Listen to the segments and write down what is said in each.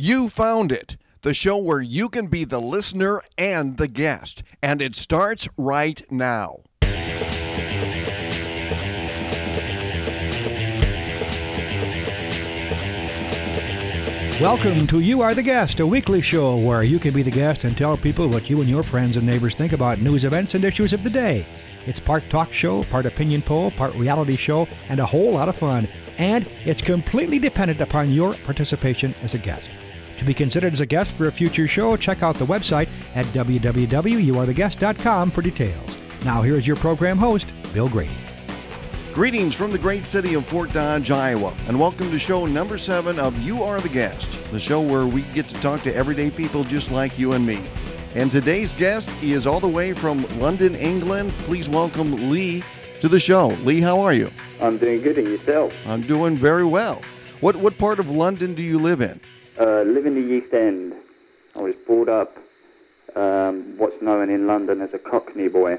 You found it. The show where you can be the listener and the guest. And it starts right now. Welcome to You Are the Guest, a weekly show where you can be the guest and tell people what you and your friends and neighbors think about news events and issues of the day. It's part talk show, part opinion poll, part reality show, and a whole lot of fun. And it's completely dependent upon your participation as a guest. To be considered as a guest for a future show, check out the website at www.youaretheguest.com for details. Now, here is your program host, Bill Grady. Greetings from the great city of Fort Dodge, Iowa, and welcome to show number seven of You Are the Guest, the show where we get to talk to everyday people just like you and me. And today's guest is all the way from London, England. Please welcome Lee to the show. Lee, how are you? I'm doing good, and yourself? I'm doing very well. What what part of London do you live in? Uh, live in the East End. I was brought up um, what's known in London as a Cockney boy.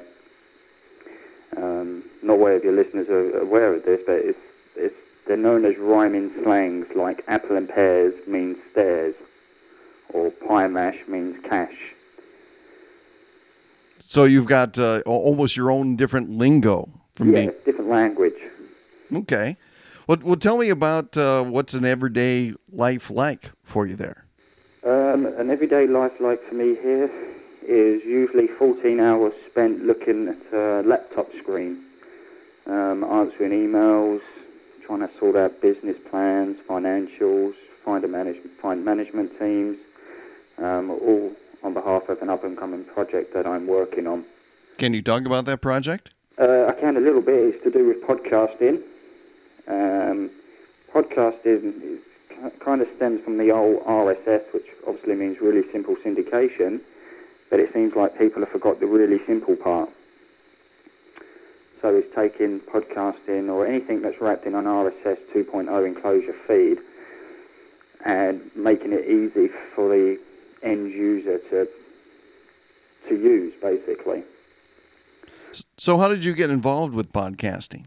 Um, not aware if your listeners are aware of this, but it's, it's they're known as rhyming slangs like apple and pears means stairs, or pie mash means cash. So you've got uh, almost your own different lingo from yeah, being different language. okay. Well, well, tell me about uh, what's an everyday life like for you there. Um, an everyday life like for me here is usually 14 hours spent looking at a laptop screen, um, answering emails, trying to sort out business plans, financials, find a management, find management teams, um, all on behalf of an up-and-coming project that I'm working on. Can you talk about that project? Uh, I can a little bit. It's to do with podcasting. Um, podcasting is, kind of stems from the old RSS, which obviously means really simple syndication, but it seems like people have forgot the really simple part. So it's taking podcasting or anything that's wrapped in an RSS 2.0 enclosure feed and making it easy for the end user to to use, basically. So, how did you get involved with podcasting?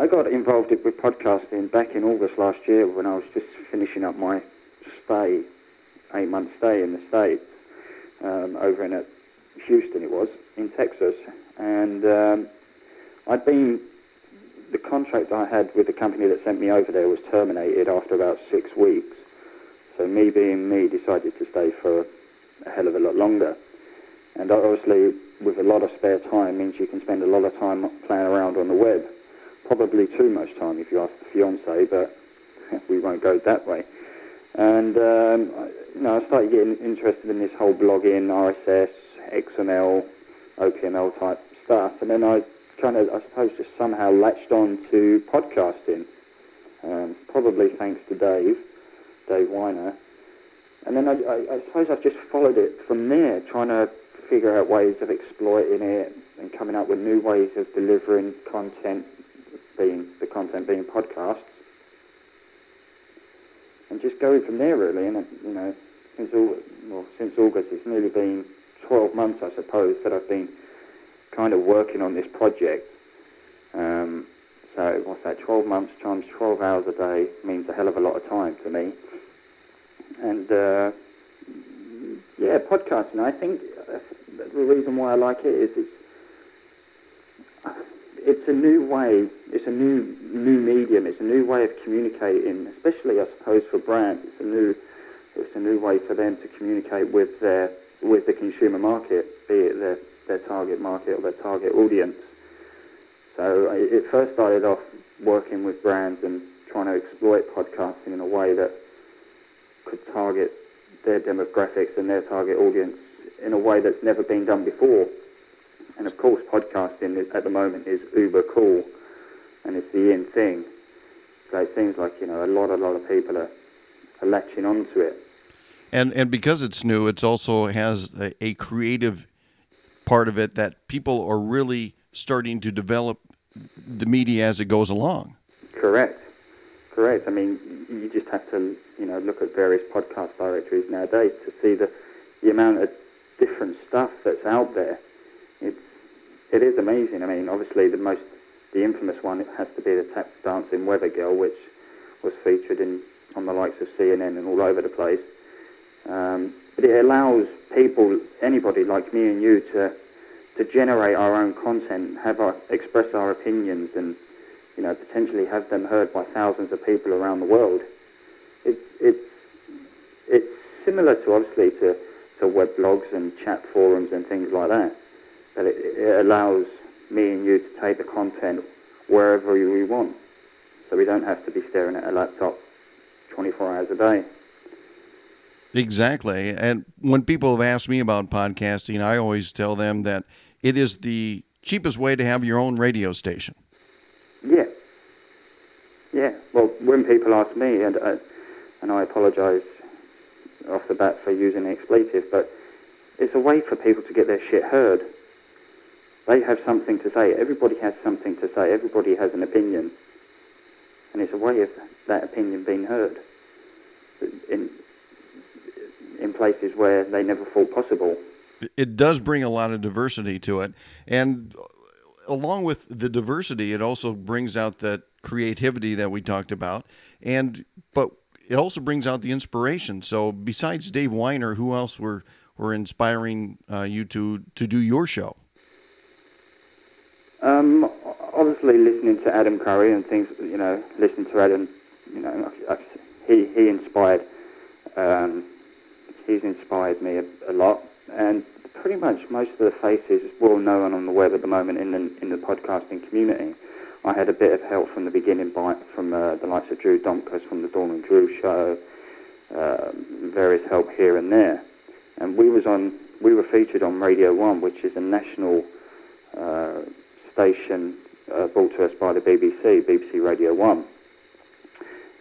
I got involved with podcasting back in August last year when I was just finishing up my stay, eight month stay in the States, um, over in uh, Houston it was, in Texas. And um, I'd been, the contract I had with the company that sent me over there was terminated after about six weeks. So me being me decided to stay for a hell of a lot longer. And obviously with a lot of spare time means you can spend a lot of time playing around on the web probably too much time if you ask the fiance, but we won't go that way. And um, I, you know, I started getting interested in this whole blogging, RSS, XML, OPML type stuff, and then I kind of, I suppose, just somehow latched on to podcasting. Um, probably thanks to Dave, Dave Winer. And then I, I, I suppose I've just followed it from there, trying to figure out ways of exploiting it and coming up with new ways of delivering content being the content being podcasts, and just going from there really. And you know, since all well, since August, it's nearly been 12 months, I suppose, that I've been kind of working on this project. Um, so what's that? 12 months times 12 hours a day means a hell of a lot of time to me. And uh, yeah, podcasting. I think the reason why I like it is it's it's a new way, it's a new new medium, it's a new way of communicating, especially I suppose for brands. It's a new it's a new way for them to communicate with their with the consumer market, be it their their target market or their target audience. So it first started off working with brands and trying to exploit podcasting in a way that could target their demographics and their target audience in a way that's never been done before. And of course, podcasting is, at the moment is uber cool, and it's the in thing. So it seems like you know a lot, a lot of people are, are latching onto it. And and because it's new, it also has a, a creative part of it that people are really starting to develop the media as it goes along. Correct, correct. I mean, you just have to you know look at various podcast directories nowadays to see the the amount of different stuff that's out there. It's amazing. I mean, obviously the most, the infamous one has to be the tap dancing weather girl, which was featured in on the likes of CNN and all over the place. Um, but it allows people, anybody like me and you, to to generate our own content, have our, express our opinions, and you know potentially have them heard by thousands of people around the world. It's it's it's similar to obviously to, to web blogs and chat forums and things like that. But it, it allows me and you to take the content wherever we want, so we don't have to be staring at a laptop 24 hours a day. Exactly. And when people have asked me about podcasting, I always tell them that it is the cheapest way to have your own radio station. Yeah. Yeah. Well, when people ask me, and uh, and I apologise off the bat for using the expletive, but it's a way for people to get their shit heard. They have something to say. Everybody has something to say. Everybody has an opinion, and it's a way of that opinion being heard. In in places where they never thought possible. It does bring a lot of diversity to it, and along with the diversity, it also brings out that creativity that we talked about, and but it also brings out the inspiration. So besides Dave Winer, who else were were inspiring uh, you to to do your show? Um, obviously, listening to Adam Curry and things, you know, listening to Adam, you know, he he inspired um, he's inspired me a, a, lot. And pretty much most of the faces well known on the web at the moment in the, in the podcasting community. I had a bit of help from the beginning by, from uh, the likes of Drew Domkus from the Dawn and Drew show, uh, various help here and there. And we was on, we were featured on Radio 1, which is a national uh, station uh, brought to us by the BBC, BBC Radio 1.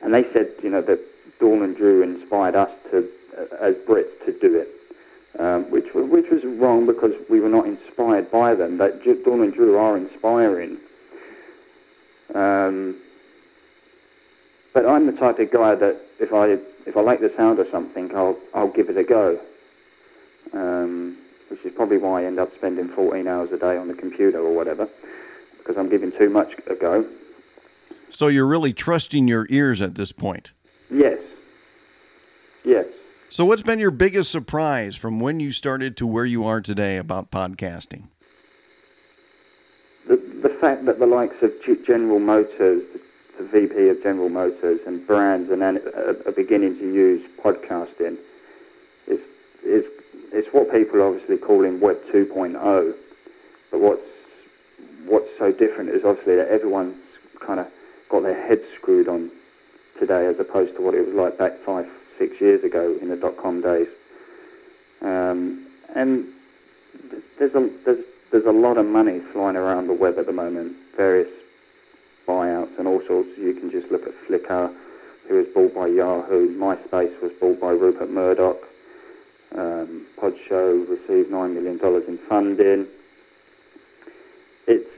And they said, you know, that Dawn and Drew inspired us to as Brits to do it, um, which which was wrong because we were not inspired by them. But Dawn and Drew are inspiring. Um, but I'm the type of guy that if I if I like the sound of something, I'll I'll give it a go. Um, which is probably why I end up spending 14 hours a day on the computer or whatever, because I'm giving too much a go. So you're really trusting your ears at this point. Yes. Yes. So, what's been your biggest surprise from when you started to where you are today about podcasting? The, the fact that the likes of General Motors, the VP of General Motors, and brands and uh, are beginning to use podcasting is is it's what people are obviously call in Web 2.0. But what's what's so different is obviously that everyone's kind of got their heads screwed on today, as opposed to what it was like back five six years ago in the dot com days. Um, and there's a there's there's a lot of money flying around the web at the moment. Various buyouts and all sorts. You can just look at Flickr, who was bought by Yahoo. MySpace was bought by Rupert Murdoch. Um, Podshow received nine million dollars in funding. It's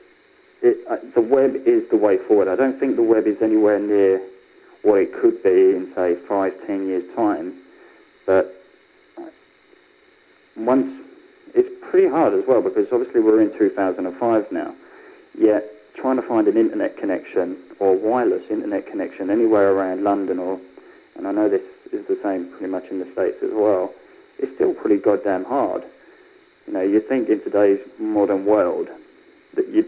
it, uh, the web is the way forward. I don't think the web is anywhere near what it could be in, say, five, ten years' time. But once, it's pretty hard as well because obviously we're in 2005 now. Yet trying to find an internet connection or wireless internet connection anywhere around London or, and I know this is the same pretty much in the States as well, it's still pretty goddamn hard. You know, you'd think in today's modern world that you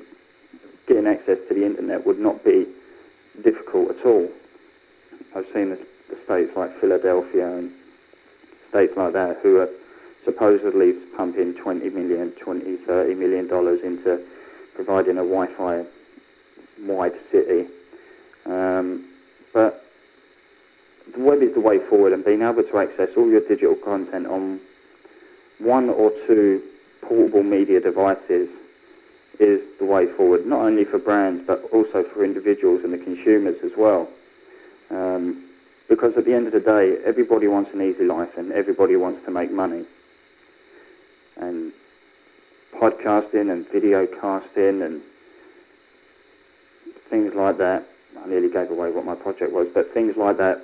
getting access to the internet would not be difficult at all. I've seen the, the states like Philadelphia and states like that who are supposedly pumping 20 million, 20, 30 million dollars into providing a Wi-Fi wide city. Um, but web is the way forward, and being able to access all your digital content on one or two portable media devices is the way forward, not only for brands but also for individuals and the consumers as well. Um, because at the end of the day, everybody wants an easy life and everybody wants to make money. And podcasting and video casting and things like that, I nearly gave away what my project was, but things like that,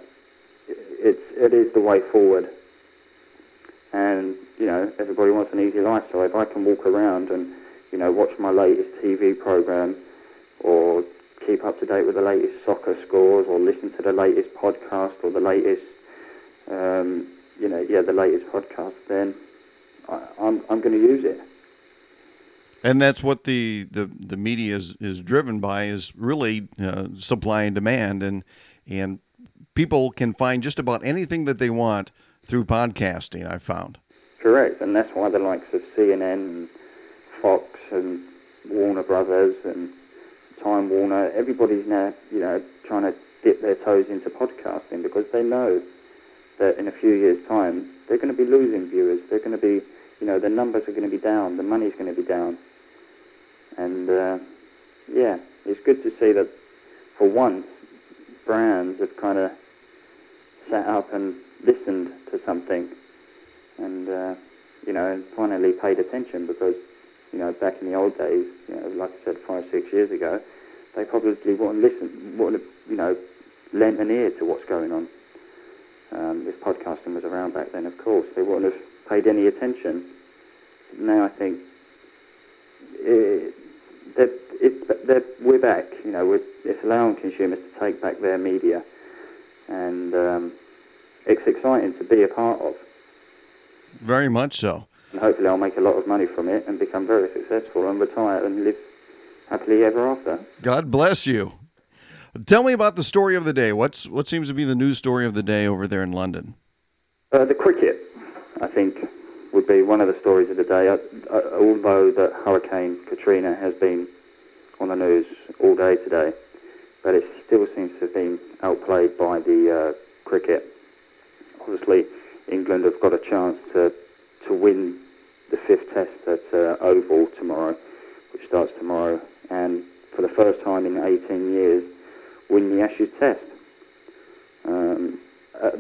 it's, it is the way forward. And, you know, everybody wants an easy life, so if I can walk around and, you know, watch my latest TV program or keep up to date with the latest soccer scores or listen to the latest podcast or the latest um, you know, yeah, the latest podcast, then I, I'm I'm going to use it. And that's what the, the, the media is, is driven by is really uh, supply and demand, and and people can find just about anything that they want through podcasting. I found. Correct, and that's why the likes of CNN and Fox and Warner Brothers and Time Warner, everybody's now you know trying to dip their toes into podcasting because they know that in a few years' time they're going to be losing viewers. They're going to be, you know, the numbers are going to be down, the money's going to be down, and uh, yeah, it's good to see that for once brands have kind of sat up and listened to something, and uh, you know, finally paid attention because you know back in the old days, you know, like I said, five six years ago, they probably wouldn't listen, wouldn't you know, lent an ear to what's going on. Um, if podcasting was around back then, of course, they wouldn't have paid any attention. Now I think it, that we're back. You know, we're, it's allowing consumers to take back their media, and um, it's exciting to be a part of. Very much so. And hopefully, I'll make a lot of money from it and become very successful and retire and live happily ever after. God bless you. Tell me about the story of the day. What's what seems to be the news story of the day over there in London? Uh, the cricket, I think, would be one of the stories of the day. Uh, uh, although the Hurricane Katrina has been on the news all day today, but it still seems to have been outplayed by the uh, cricket. Obviously, England have got a chance to to win the fifth test at uh, Oval tomorrow, which starts tomorrow, and for the first time in 18 years win the Ashes Test. Um, uh,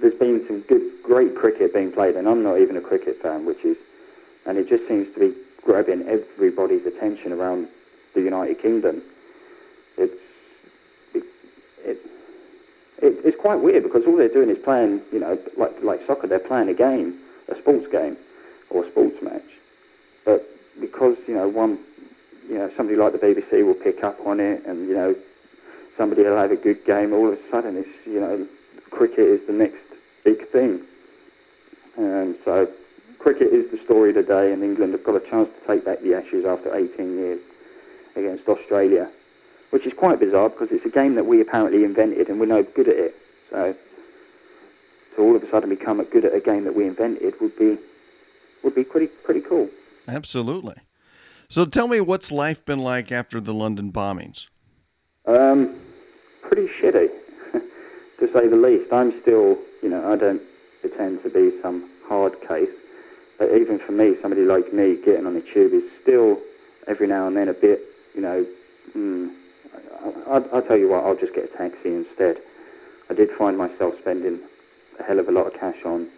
there's been some good, great cricket being played, and I'm not even a cricket fan, which is, and it just seems to be grabbing everybody's attention around the United Kingdom. It's it, it, it, it's quite weird because all they're doing is playing, you know, like like soccer. They're playing a game, a sports game, or a sports match. But because you know one, you know, somebody like the BBC will pick up on it, and you know, somebody will have a good game, all of a sudden it's, you know, cricket is the next big thing. And so cricket is the story today, and England have got a chance to take back the Ashes after 18 years against Australia, which is quite bizarre because it's a game that we apparently invented and we're no good at it. So to all of a sudden become good at a game that we invented would be would be pretty pretty cool. Absolutely. So tell me, what's life been like after the London bombings? Um, pretty shitty, to say the least. I'm still, you know, I don't pretend to be some hard case, but even for me, somebody like me getting on the tube is still every now and then a bit, you know. Mm, I, I, I'll tell you what, I'll just get a taxi instead. I did find myself spending a hell of a lot of cash on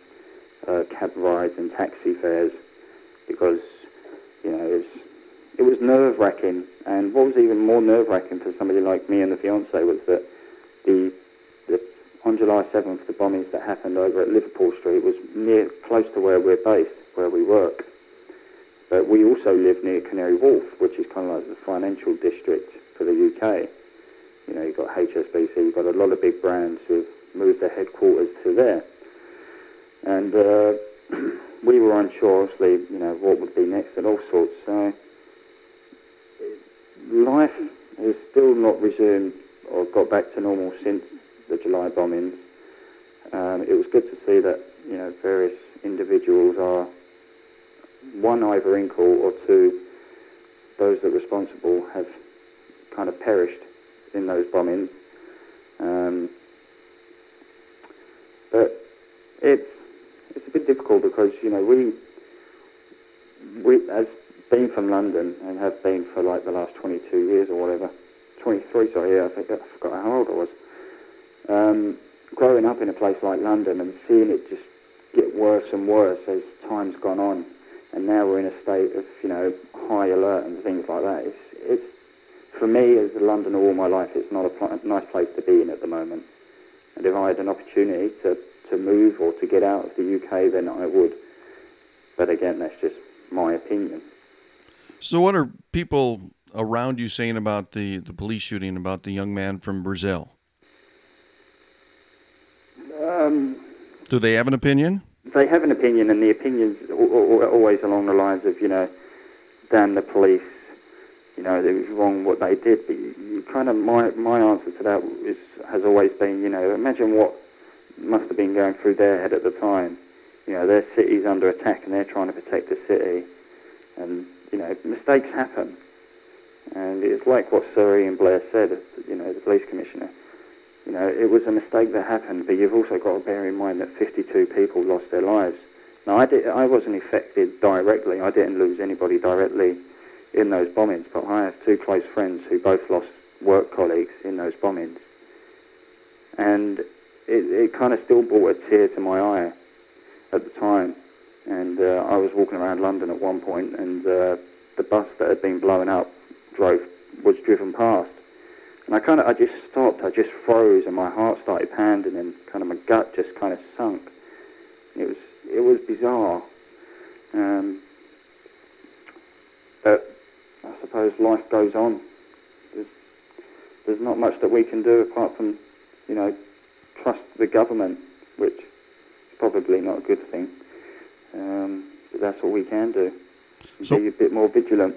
uh, cab rides and taxi fares because, you know, it was nerve wracking. And what was even more nerve wracking for somebody like me and the fiance was that the on July 7th, the bombings that happened over at Liverpool Street was near close to where we're based, where we work. But we also live near Canary Wharf, which is kind of like the financial district for the UK. You know, you've got HSBC, you've got a lot of big brands who've moved their headquarters to there. And uh, we were unsure, obviously, you know, what would be next and all sorts. So life has still not resumed or got back to normal since the July bombings. Um, it was good to see that you know various individuals are one either in court or two those that are responsible have kind of perished in those bombings. Um, but it's it's a bit difficult because you know we we as been from London and have been for like the last 22 years or whatever. 23, sorry, yeah, I, think, I forgot how old I was. Um, growing up in a place like London and seeing it just get worse and worse as time's gone on, and now we're in a state of, you know, high alert and things like that. It's, it's for me, as a Londoner all my life, it's not a pl- nice place to be in at the moment. And if I had an opportunity to, to move or to get out of the UK, then I would. But again, that's just my opinion. So, what are people around you saying about the, the police shooting, about the young man from Brazil? Um, Do they have an opinion? They have an opinion, and the opinion's are always along the lines of, you know, damn the police, you know, it was wrong what they did. But you, you kind of, my, my answer to that is, has always been, you know, imagine what must have been going through their head at the time. You know, their city's under attack and they're trying to protect the city. And, you know, mistakes happen. And it's like what Sir Ian Blair said, you know, the police commissioner. You know, it was a mistake that happened, but you've also got to bear in mind that 52 people lost their lives. Now, I, did, I wasn't affected directly. I didn't lose anybody directly in those bombings, but I have two close friends who both lost work colleagues in those bombings. And it, it kind of still brought a tear to my eye at the time. And uh, I was walking around London at one point, and uh, the bus that had been blown up drove was driven past. And I kind of, I just stopped. I just froze, and my heart started pounding, and kind of my gut just kind of sunk. It was, it was bizarre. Um, but I suppose life goes on. There's, there's not much that we can do apart from, you know, trust the government, which is probably not a good thing. Um, but that's what we can do. So, be a bit more vigilant.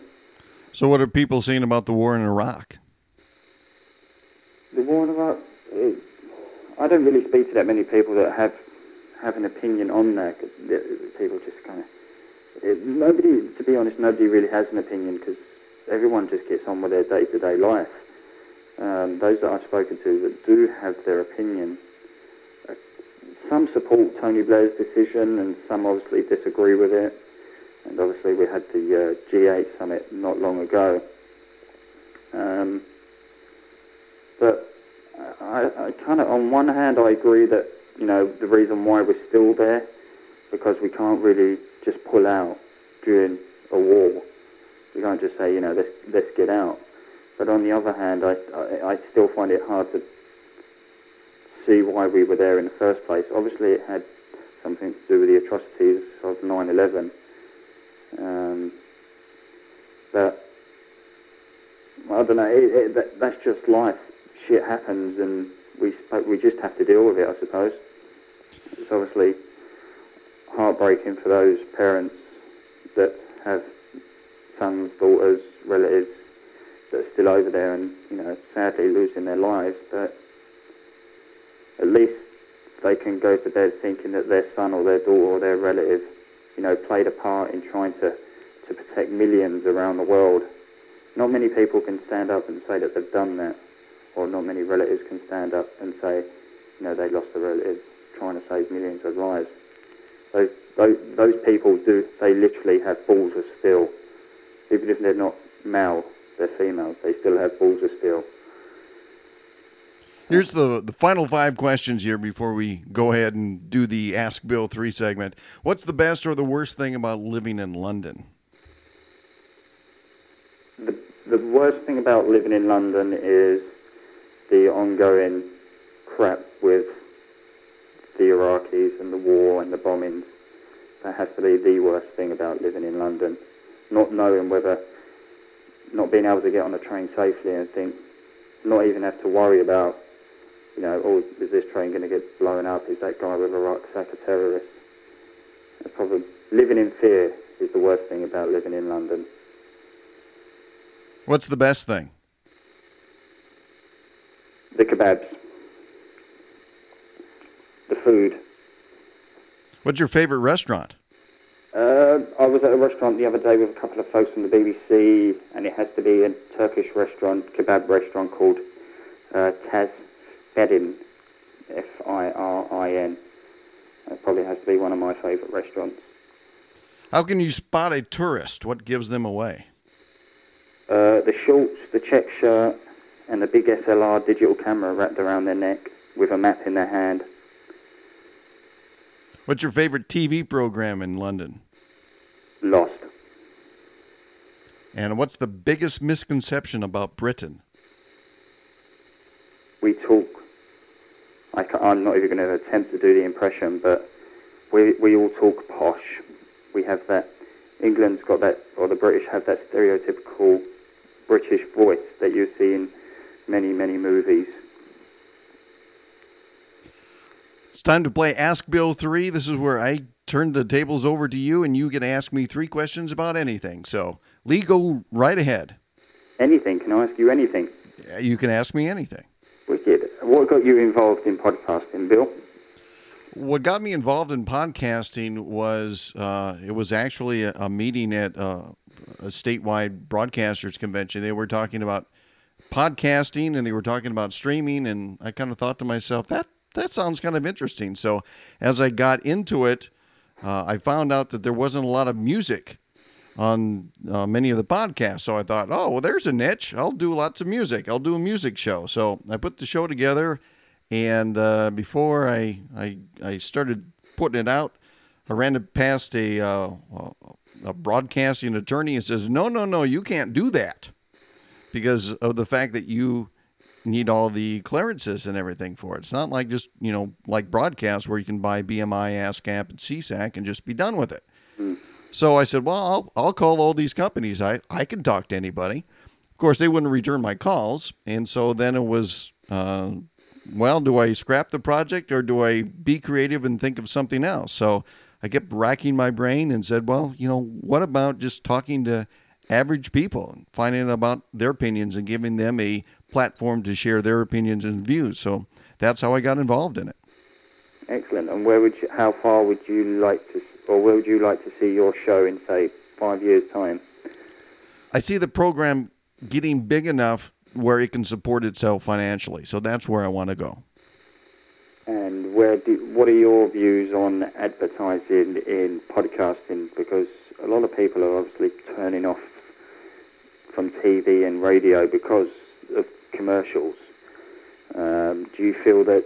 So, what are people saying about the war in Iraq? The war. It, I don't really speak to that many people that have have an opinion on that. People just kind of. Nobody, to be honest, nobody really has an opinion because everyone just gets on with their day-to-day life. Um, those that I've spoken to that do have their opinion, uh, some support Tony Blair's decision and some obviously disagree with it. And obviously we had the uh, G8 summit not long ago. Um, but I, I kind of, on one hand, I agree that you know the reason why we're still there because we can't really just pull out during a war. We can't just say, you know, let's, let's get out. But on the other hand, I, I, I still find it hard to see why we were there in the first place. Obviously, it had something to do with the atrocities of 9/11. Um, but I don't know. It, it, that, that's just life. Shit happens, and we uh, we just have to deal with it. I suppose. It's obviously heartbreaking for those parents that have sons, daughters, relatives that are still over there and, you know, sadly losing their lives, but at least they can go to bed thinking that their son or their daughter or their relative, you know, played a part in trying to, to protect millions around the world. Not many people can stand up and say that they've done that, or not many relatives can stand up and say, you know, they lost a relative trying to save millions of lives. Those, those, those people do, they literally have balls of steel even if they're not male, they're females. They still have balls of steel. Here's the, the final five questions here before we go ahead and do the Ask Bill 3 segment. What's the best or the worst thing about living in London? The, the worst thing about living in London is the ongoing crap with the Iraqis and the war and the bombings. That has to be the worst thing about living in London not knowing whether, not being able to get on a train safely and think, not even have to worry about, you know, oh, is this train going to get blown up? Is that guy with a rucksack a terrorist? probably living in fear is the worst thing about living in London. What's the best thing? The kebabs. The food. What's your favorite restaurant? Uh, I was at a restaurant the other day with a couple of folks from the BBC, and it has to be a Turkish restaurant, kebab restaurant called uh, Taz Firin, F-I-R-I-N. It probably has to be one of my favourite restaurants. How can you spot a tourist? What gives them away? Uh, the shorts, the check shirt, and a big SLR digital camera wrapped around their neck with a map in their hand. What's your favorite TV program in London? Lost. And what's the biggest misconception about Britain? We talk. I am not even going to attempt to do the impression, but we we all talk posh. We have that. England's got that, or the British have that stereotypical British voice that you see in many many movies. It's time to play Ask Bill 3. This is where I turn the tables over to you and you can ask me three questions about anything. So, Lee, go right ahead. Anything? Can I ask you anything? You can ask me anything. Wicked. What got you involved in podcasting, Bill? What got me involved in podcasting was uh, it was actually a, a meeting at uh, a statewide broadcasters convention. They were talking about podcasting and they were talking about streaming, and I kind of thought to myself that that sounds kind of interesting. So as I got into it, uh, I found out that there wasn't a lot of music on uh, many of the podcasts. So I thought, oh, well, there's a niche. I'll do lots of music. I'll do a music show. So I put the show together, and uh, before I, I I started putting it out, I ran it past a uh, a broadcasting attorney and says, no, no, no, you can't do that because of the fact that you need all the clearances and everything for it. It's not like just, you know, like broadcast where you can buy BMI, ASCAP, and SESAC and just be done with it. Mm. So I said, well, I'll, I'll call all these companies. I, I can talk to anybody. Of course, they wouldn't return my calls. And so then it was, uh, well, do I scrap the project or do I be creative and think of something else? So I kept racking my brain and said, well, you know, what about just talking to average people finding out about their opinions and giving them a platform to share their opinions and views? So that's how I got involved in it. Excellent. And where would you, how far would you like to or where would you like to see your show in, say, five years' time? I see the program getting big enough where it can support itself financially. So that's where I want to go. And where do, what are your views on advertising in podcasting? Because a lot of people are obviously turning off from TV and radio because of commercials. Um, do you feel that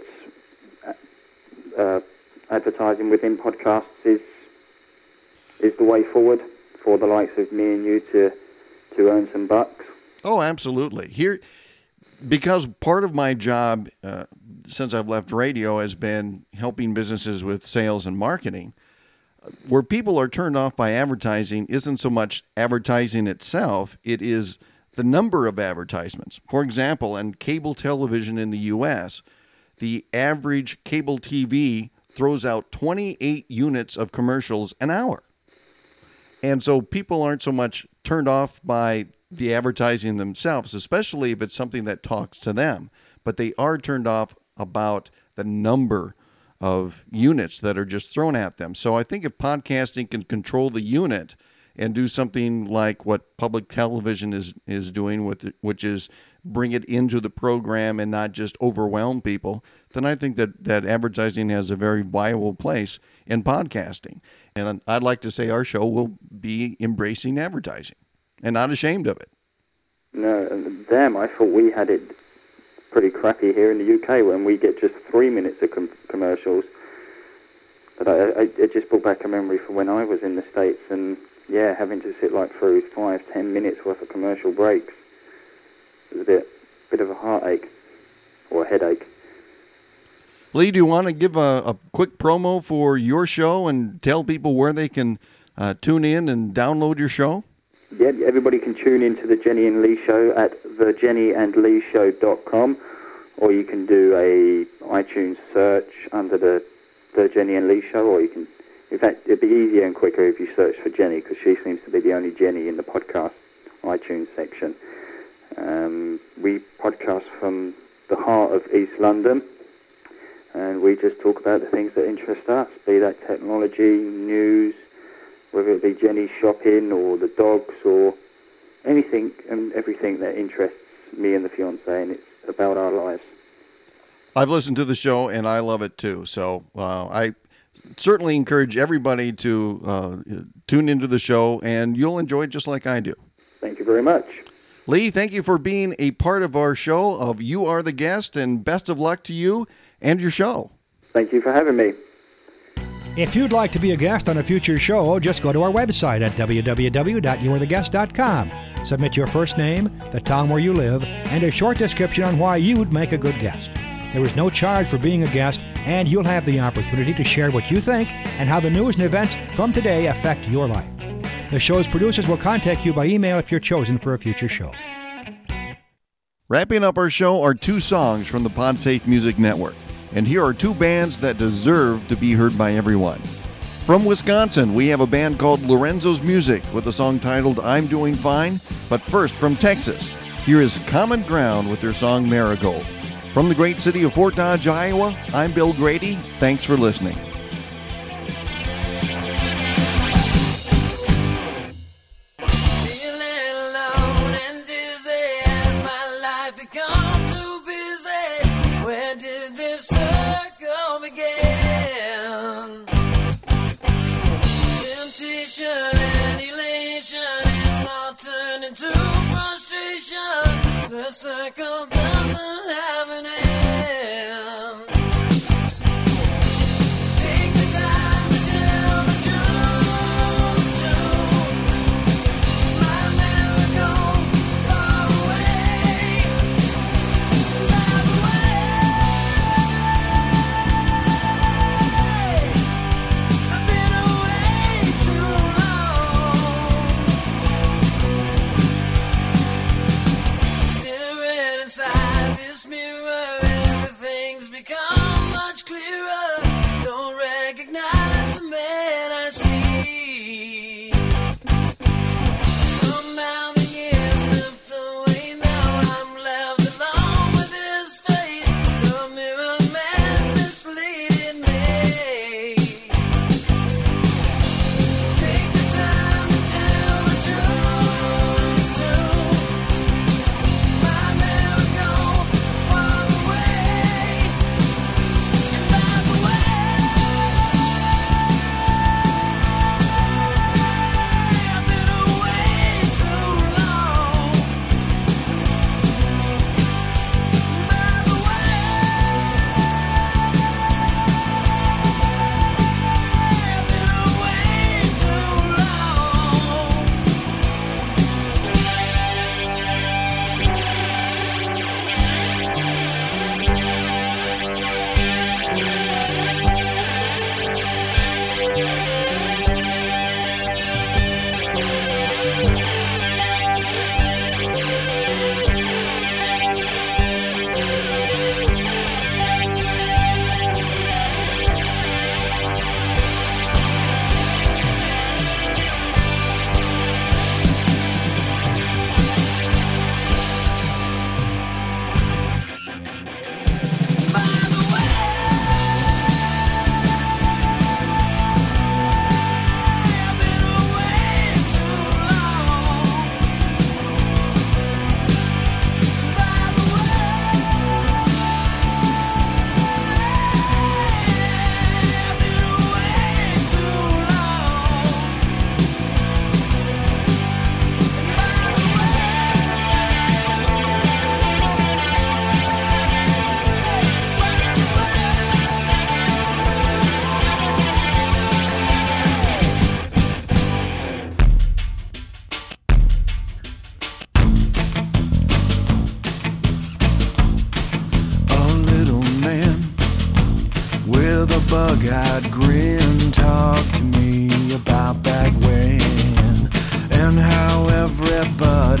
uh, advertising within podcasts is is the way forward for the likes of me and you to to earn some bucks. Oh, absolutely. Here, because part of my job uh, since I've left radio has been helping businesses with sales and marketing. Where people are turned off by advertising isn't so much advertising itself; it is the number of advertisements. For example, in cable television in the U.S., the average cable TV throws out 28 units of commercials an hour. And so people aren't so much turned off by the advertising themselves, especially if it's something that talks to them, but they are turned off about the number of units that are just thrown at them. So I think if podcasting can control the unit and do something like what public television is is doing with it, which is bring it into the program and not just overwhelm people, then I think that that advertising has a very viable place in podcasting. And I'd like to say our show will be embracing advertising and not ashamed of it. No, damn, I thought we had it pretty crappy here in the UK when we get just three minutes of com- commercials. But I, I, it just brought back a memory from when I was in the States and, yeah, having to sit like through five, ten minutes worth of commercial breaks. It was a bit, bit of a heartache or a headache. Lee, do you want to give a, a quick promo for your show and tell people where they can uh, tune in and download your show? Yeah, everybody can tune into the Jenny and Lee show at thejennyandleeshow.com or you can do a iTunes search under the the Jenny and Lee show or you can in fact it'd be easier and quicker if you search for Jenny because she seems to be the only Jenny in the podcast iTunes section. Um, we podcast from the heart of East London and we just talk about the things that interest us, be that technology, news, whether it be Jenny shopping or the dogs or anything and everything that interests me and the fiance, and it's about our lives. I've listened to the show and I love it too. So uh, I certainly encourage everybody to uh, tune into the show, and you'll enjoy it just like I do. Thank you very much. Lee, thank you for being a part of our show of You Are the Guest, and best of luck to you and your show. Thank you for having me. If you'd like to be a guest on a future show, just go to our website at www.youaretheguest.com. Submit your first name, the town where you live, and a short description on why you would make a good guest. There is no charge for being a guest, and you'll have the opportunity to share what you think and how the news and events from today affect your life. The show's producers will contact you by email if you're chosen for a future show. Wrapping up our show are two songs from the PodSafe Music Network, and here are two bands that deserve to be heard by everyone. From Wisconsin, we have a band called Lorenzo's Music with a song titled I'm Doing Fine. But first, from Texas, here is Common Ground with their song Marigold. From the great city of Fort Dodge, Iowa, I'm Bill Grady. Thanks for listening. circle doesn't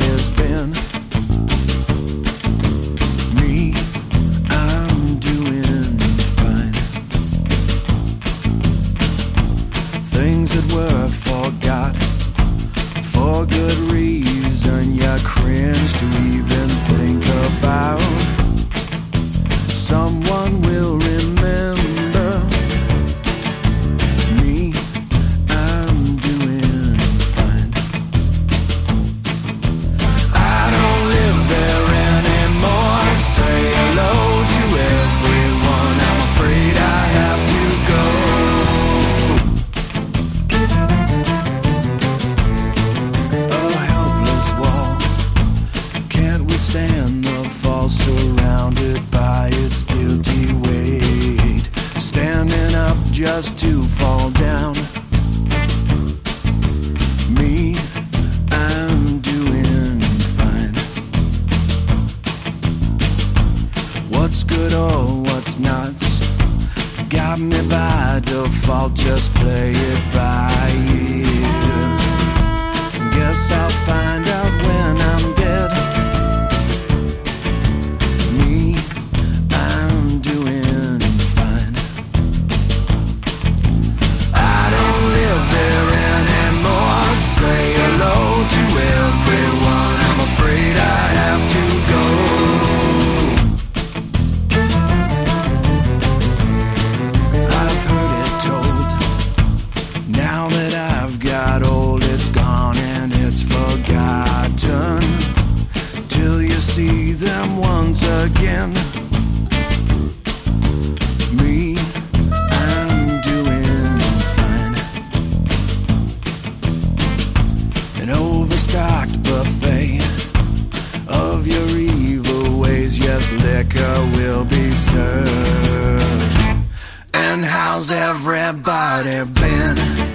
it has been. your fault, just play it by you. overstocked buffet of your evil ways. Yes, liquor will be served. And how's everybody been?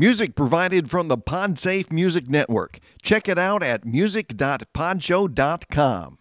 Music provided from the Podsafe Music Network. Check it out at music.podshow.com.